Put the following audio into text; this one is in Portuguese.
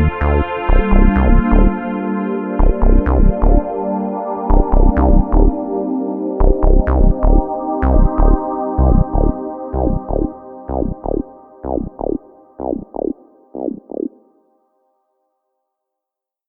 Música